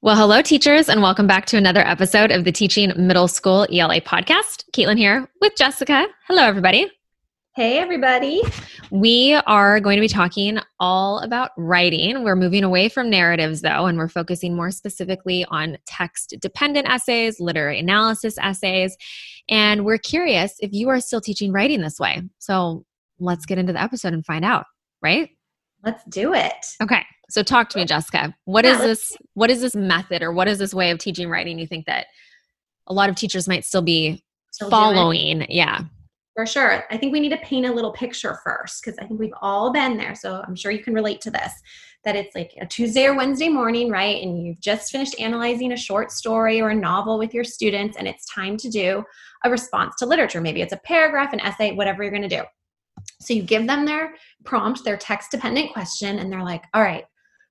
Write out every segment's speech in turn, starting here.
Well, hello, teachers, and welcome back to another episode of the Teaching Middle School ELA podcast. Caitlin here with Jessica. Hello, everybody. Hey, everybody. We are going to be talking all about writing. We're moving away from narratives, though, and we're focusing more specifically on text dependent essays, literary analysis essays. And we're curious if you are still teaching writing this way. So let's get into the episode and find out, right? Let's do it. Okay. So talk to me, Jessica. What yeah, is this what is this method or what is this way of teaching writing you think that a lot of teachers might still be still following? Yeah. For sure. I think we need to paint a little picture first because I think we've all been there. So I'm sure you can relate to this that it's like a Tuesday or Wednesday morning, right? And you've just finished analyzing a short story or a novel with your students, and it's time to do a response to literature. Maybe it's a paragraph, an essay, whatever you're going to do. So you give them their prompt, their text dependent question, and they're like, all right,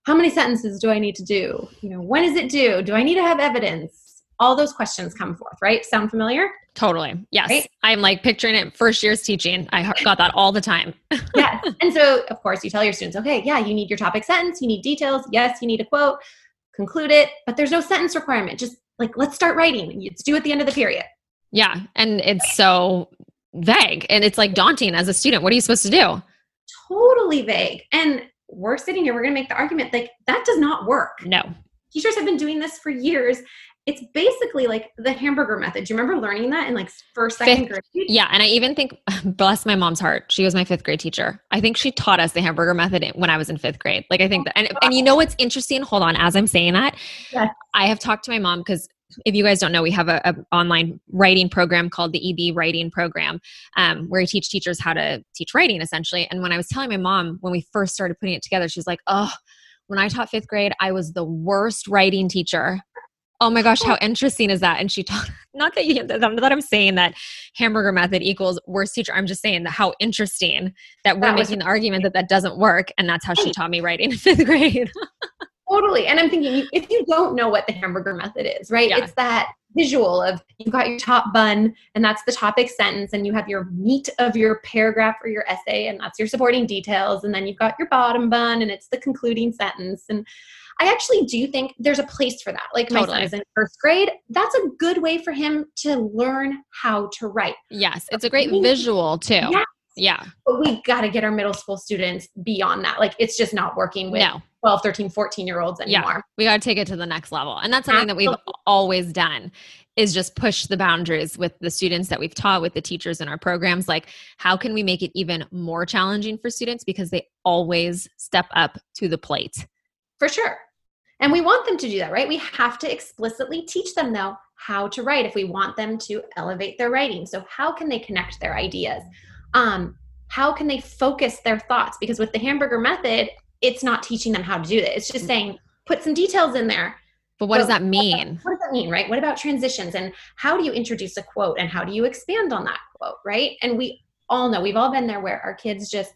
how many sentences do I need to do? You know, when is it due? Do I need to have evidence? All those questions come forth, right? Sound familiar? Totally. Yes. Right? I'm like picturing it first year's teaching. I got that all the time. yes. And so, of course, you tell your students, okay, yeah, you need your topic sentence, you need details. Yes, you need a quote, conclude it, but there's no sentence requirement. Just like, let's start writing. It's due at the end of the period. Yeah. And it's so vague and it's like daunting as a student. What are you supposed to do? Totally vague. And we're sitting here, we're going to make the argument like that does not work. No. Teachers have been doing this for years. It's basically like the hamburger method. Do you remember learning that in like first, second fifth, grade? Yeah. And I even think, bless my mom's heart, she was my fifth grade teacher. I think she taught us the hamburger method when I was in fifth grade. Like, I think that, and, and you know what's interesting? Hold on. As I'm saying that, yes. I have talked to my mom because if you guys don't know, we have a, a, online writing program called the EB Writing Program, um, where I teach teachers how to teach writing essentially. And when I was telling my mom when we first started putting it together, she was like, "Oh, when I taught fifth grade, I was the worst writing teacher." Oh my gosh, how interesting is that? And she taught not that you that I'm saying that hamburger method equals worst teacher. I'm just saying that how interesting that we're that making the argument that that doesn't work, and that's how she taught me writing in fifth grade. Totally. And I'm thinking, if you don't know what the hamburger method is, right? Yeah. It's that visual of you've got your top bun, and that's the topic sentence, and you have your meat of your paragraph or your essay, and that's your supporting details. And then you've got your bottom bun, and it's the concluding sentence. And I actually do think there's a place for that. Like totally. my son is in first grade. That's a good way for him to learn how to write. Yes, it's a great visual too. Yeah. Yeah. But we got to get our middle school students beyond that. Like it's just not working with no. 12, 13, 14 year olds anymore. Yeah. We got to take it to the next level. And that's something Absolutely. that we've always done is just push the boundaries with the students that we've taught with the teachers in our programs like how can we make it even more challenging for students because they always step up to the plate for sure and we want them to do that right we have to explicitly teach them though how to write if we want them to elevate their writing so how can they connect their ideas um, how can they focus their thoughts? Because with the hamburger method, it's not teaching them how to do that. It's just saying, put some details in there. But what does that mean? What does that mean, right? What about transitions and how do you introduce a quote and how do you expand on that quote, right? And we all know, we've all been there where our kids just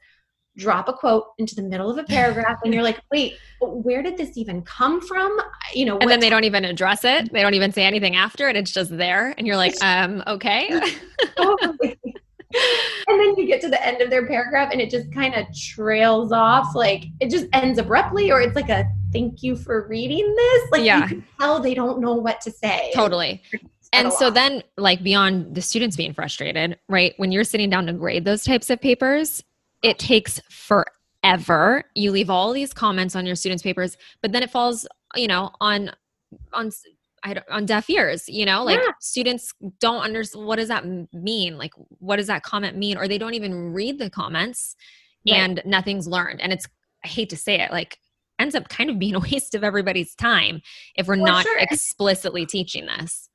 drop a quote into the middle of a paragraph and you're like, wait, where did this even come from? You know, and then they don't even address it. They don't even say anything after it. It's just there. And you're like, um, okay. then you get to the end of their paragraph and it just kind of trails off like it just ends abruptly or it's like a thank you for reading this? Like yeah. you can tell they don't know what to say. Totally. And so then like beyond the students being frustrated right when you're sitting down to grade those types of papers it takes forever. You leave all these comments on your students papers but then it falls you know on on I don't, on deaf ears, you know, like yeah. students don't understand what does that mean? Like, what does that comment mean? Or they don't even read the comments right. and nothing's learned. And it's, I hate to say it, like, ends up kind of being a waste of everybody's time if we're not sure. explicitly teaching this.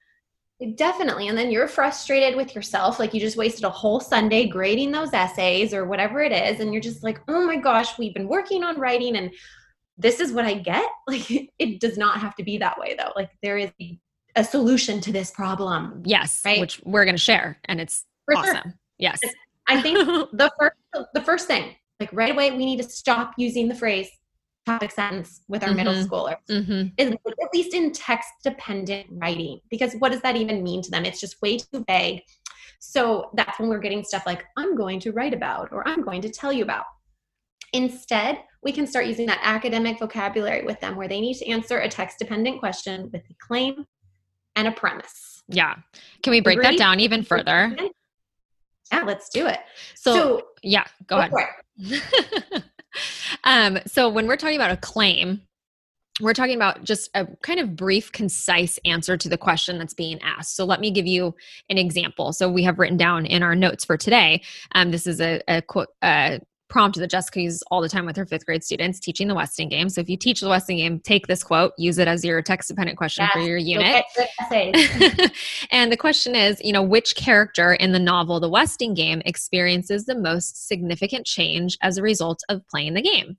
Definitely. And then you're frustrated with yourself. Like you just wasted a whole Sunday grading those essays or whatever it is. And you're just like, oh my gosh, we've been working on writing and this is what I get. Like it does not have to be that way though. Like there is a solution to this problem. Yes. Right. Which we're going to share and it's For awesome. Sure. Yes. I think the first, the first thing, like right away, we need to stop using the phrase topic sentence with our mm-hmm. middle schoolers mm-hmm. is at least in text dependent writing because what does that even mean to them it's just way too vague so that's when we're getting stuff like i'm going to write about or i'm going to tell you about Instead, we can start using that academic vocabulary with them where they need to answer a text dependent question with a claim and a premise. Yeah. Can we break Agree? that down even further? Yeah, let's do it. So, so yeah, go, go ahead. um, so when we're talking about a claim, we're talking about just a kind of brief, concise answer to the question that's being asked. So let me give you an example. So we have written down in our notes for today. Um, this is a, a quote. Prompt that Jessica uses all the time with her fifth grade students teaching the Westing game. So if you teach the Westing game, take this quote, use it as your text dependent question yes, for your unit. and the question is, you know, which character in the novel The Westing Game experiences the most significant change as a result of playing the game?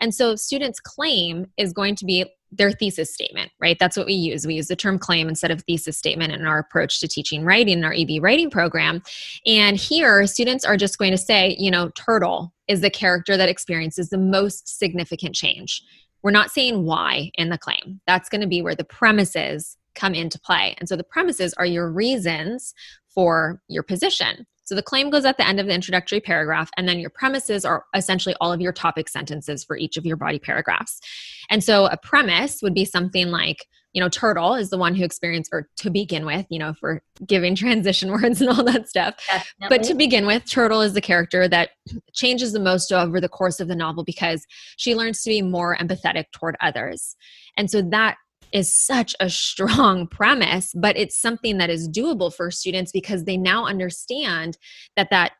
And so students' claim is going to be their thesis statement, right? That's what we use. We use the term claim instead of thesis statement in our approach to teaching writing in our EB writing program. And here, students are just going to say, you know, Turtle is the character that experiences the most significant change. We're not saying why in the claim. That's going to be where the premises come into play. And so the premises are your reasons for your position. So the claim goes at the end of the introductory paragraph, and then your premises are essentially all of your topic sentences for each of your body paragraphs. And so a premise would be something like, you know, Turtle is the one who experienced, or to begin with, you know, for giving transition words and all that stuff. Definitely. But to begin with, Turtle is the character that changes the most over the course of the novel because she learns to be more empathetic toward others. And so that is such a strong premise, but it's something that is doable for students because they now understand that that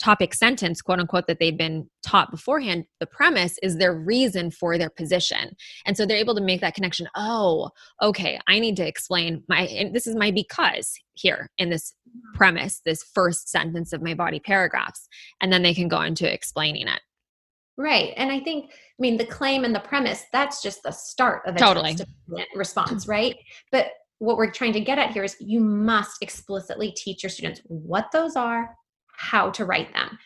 topic sentence, quote unquote, that they've been taught beforehand, the premise is their reason for their position. And so they're able to make that connection. Oh, okay, I need to explain my, and this is my because here in this mm-hmm. premise, this first sentence of my body paragraphs. And then they can go into explaining it. Right. And I think, I mean, the claim and the premise, that's just the start of a totally. response, right? But what we're trying to get at here is you must explicitly teach your students what those are, how to write them.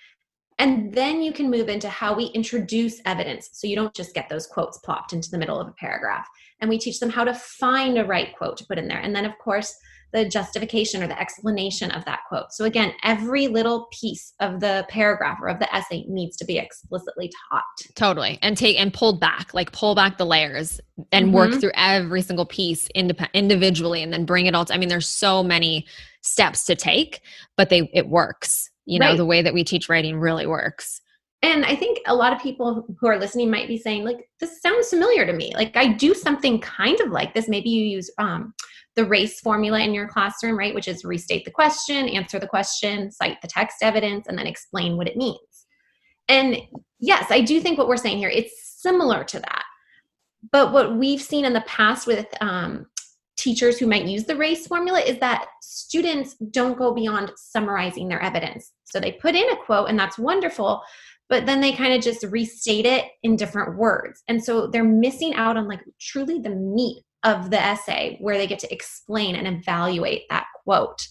And then you can move into how we introduce evidence. So you don't just get those quotes plopped into the middle of a paragraph. And we teach them how to find a right quote to put in there. And then, of course, the justification or the explanation of that quote. So again, every little piece of the paragraph or of the essay needs to be explicitly taught. Totally. And take and pulled back, like pull back the layers and mm-hmm. work through every single piece indep- individually and then bring it all to, I mean there's so many steps to take, but they it works. You know, right. the way that we teach writing really works. And I think a lot of people who are listening might be saying, like, this sounds familiar to me. Like, I do something kind of like this. Maybe you use um, the race formula in your classroom, right? Which is restate the question, answer the question, cite the text evidence, and then explain what it means. And yes, I do think what we're saying here, it's similar to that. But what we've seen in the past with um, teachers who might use the race formula is that students don't go beyond summarizing their evidence. So they put in a quote, and that's wonderful, but then they kind of just restate it in different words. And so they're missing out on like truly the meat of the essay where they get to explain and evaluate that quote.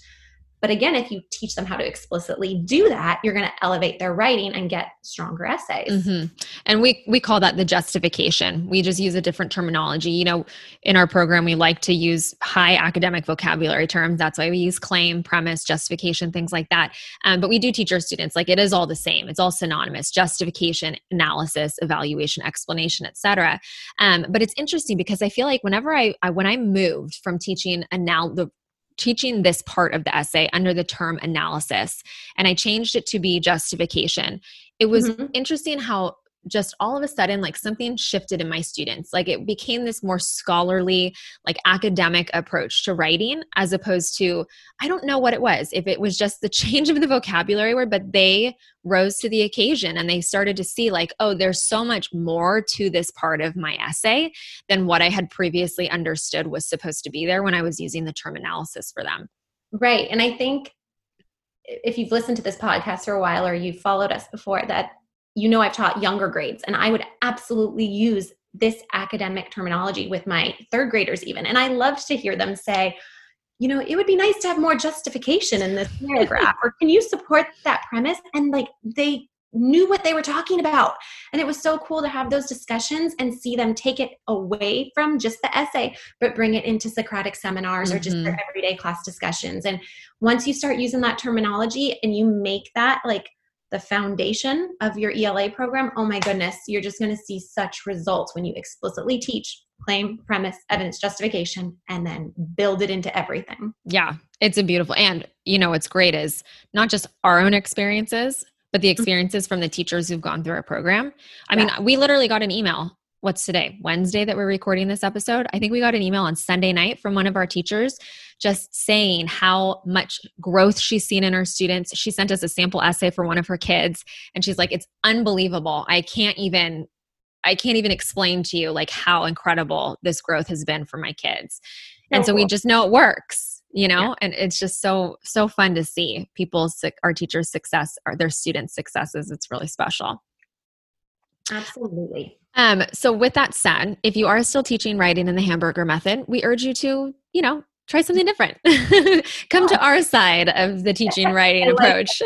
But again, if you teach them how to explicitly do that, you're going to elevate their writing and get stronger essays. Mm-hmm. And we we call that the justification. We just use a different terminology. You know, in our program, we like to use high academic vocabulary terms. That's why we use claim, premise, justification, things like that. Um, but we do teach our students like it is all the same. It's all synonymous: justification, analysis, evaluation, explanation, etc. Um, but it's interesting because I feel like whenever I, I when I moved from teaching anal the teaching this part of the essay under the term analysis and I changed it to be justification. It was mm-hmm. interesting how just all of a sudden like something shifted in my students. Like it became this more scholarly like academic approach to writing as opposed to i don't know what it was. If it was just the change of the vocabulary word but they rose to the occasion and they started to see like oh there's so much more to this part of my essay than what i had previously understood was supposed to be there when i was using the term analysis for them. Right and i think if you've listened to this podcast for a while or you've followed us before that you know I've taught younger grades and I would absolutely use this academic terminology with my third graders even and I loved to hear them say you know it would be nice to have more justification in this paragraph or can you support that premise and like they knew what they were talking about and it was so cool to have those discussions and see them take it away from just the essay but bring it into socratic seminars mm-hmm. or just their mm-hmm. everyday class discussions and once you start using that terminology and you make that like the foundation of your ELA program, oh my goodness, you're just going to see such results when you explicitly teach claim, premise, evidence, justification, and then build it into everything. Yeah, it's a beautiful. And you know, what's great is not just our own experiences, but the mm-hmm. experiences from the teachers who've gone through our program. I yeah. mean, we literally got an email what's today? Wednesday that we're recording this episode. I think we got an email on sunday night from one of our teachers just saying how much growth she's seen in her students. She sent us a sample essay for one of her kids and she's like it's unbelievable. I can't even i can't even explain to you like how incredible this growth has been for my kids. And oh, so we just know it works you know? Yeah. and it's just so so fun to see people's our teachers success or their students successes. It's really special. Absolutely. Um, so with that said, if you are still teaching writing in the hamburger method, we urge you to, you know, try something different. Come to our side of the teaching writing approach.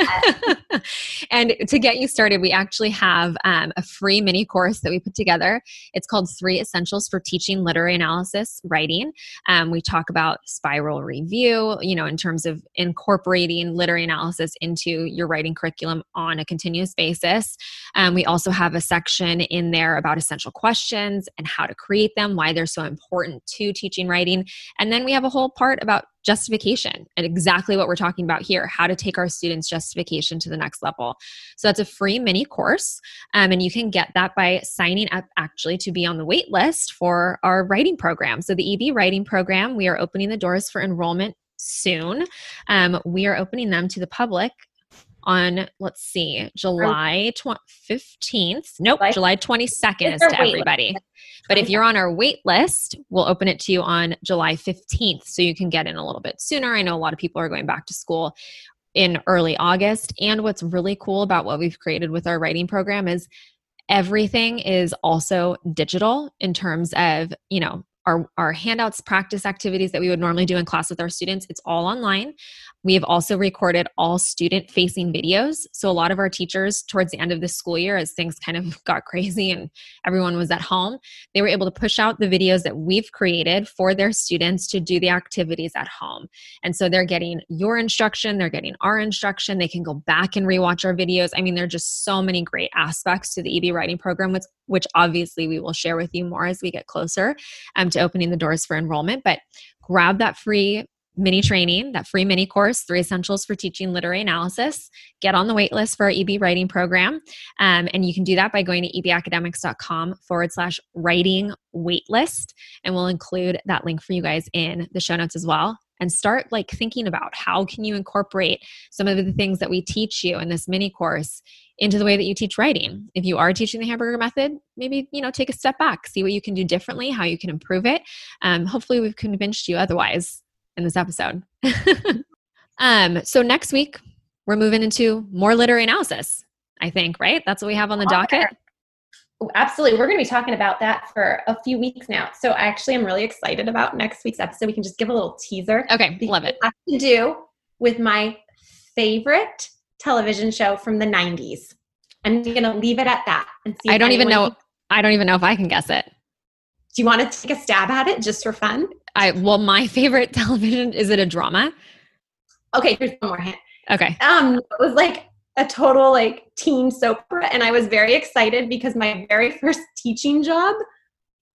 and to get you started, we actually have um, a free mini course that we put together. It's called Three Essentials for Teaching Literary Analysis Writing. Um, we talk about spiral review, you know, in terms of incorporating literary analysis into your writing curriculum on a continuous basis. Um, we also have a section in there about essential questions and how to create them, why they're so important to teaching writing. And then we have a whole part about justification and exactly what we're talking about here how to take our students' justification to the next level. So that's a free mini course. Um, and you can get that by signing up actually to be on the wait list for our writing program. So the EB writing program, we are opening the doors for enrollment soon. Um, we are opening them to the public on let's see july 15th nope july 22nd is to everybody. But if you're on our wait list we'll open it to you on july 15th so you can get in a little bit sooner. I know a lot of people are going back to school in early august and what's really cool about what we've created with our writing program is everything is also digital in terms of you know our, our handouts, practice activities that we would normally do in class with our students, it's all online. We have also recorded all student facing videos. So, a lot of our teachers, towards the end of the school year, as things kind of got crazy and everyone was at home, they were able to push out the videos that we've created for their students to do the activities at home. And so, they're getting your instruction, they're getting our instruction, they can go back and rewatch our videos. I mean, there are just so many great aspects to the EB writing program, which, which obviously we will share with you more as we get closer um, to opening the doors for enrollment. But grab that free mini training, that free mini course, Three Essentials for Teaching Literary Analysis. Get on the waitlist for our EB writing program. Um, and you can do that by going to ebacademics.com forward slash writing waitlist. And we'll include that link for you guys in the show notes as well. And start like thinking about how can you incorporate some of the things that we teach you in this mini course into the way that you teach writing. If you are teaching the hamburger method, maybe you know take a step back, see what you can do differently, how you can improve it. Um, hopefully, we've convinced you otherwise in this episode. um, so next week, we're moving into more literary analysis, I think, right? That's what we have on the docket. Absolutely. We're going to be talking about that for a few weeks now. So actually, I actually am really excited about next week's episode. We can just give a little teaser. Okay, love it. It to do with my favorite television show from the 90s. I'm going to leave it at that and see. I don't even know. Can- I don't even know if I can guess it. Do you want to take a stab at it just for fun? I well, my favorite television is it a drama? Okay, here's one more hint. Okay. Um, it was like a total like teen soap opera, and I was very excited because my very first teaching job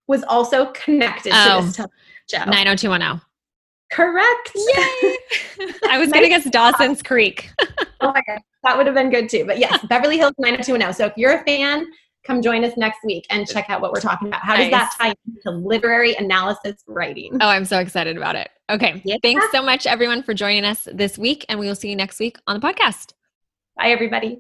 was also connected oh, to this television show. 90210. Correct. Yay! I was going to guess Dawson's Creek. oh my god, that would have been good too. But yes, Beverly Hills 90210. So if you're a fan, come join us next week and check out what we're talking about. How nice. does that tie into literary analysis writing? Oh, I'm so excited about it. Okay. Yeah. Thanks so much, everyone, for joining us this week. And we will see you next week on the podcast. Bye, everybody.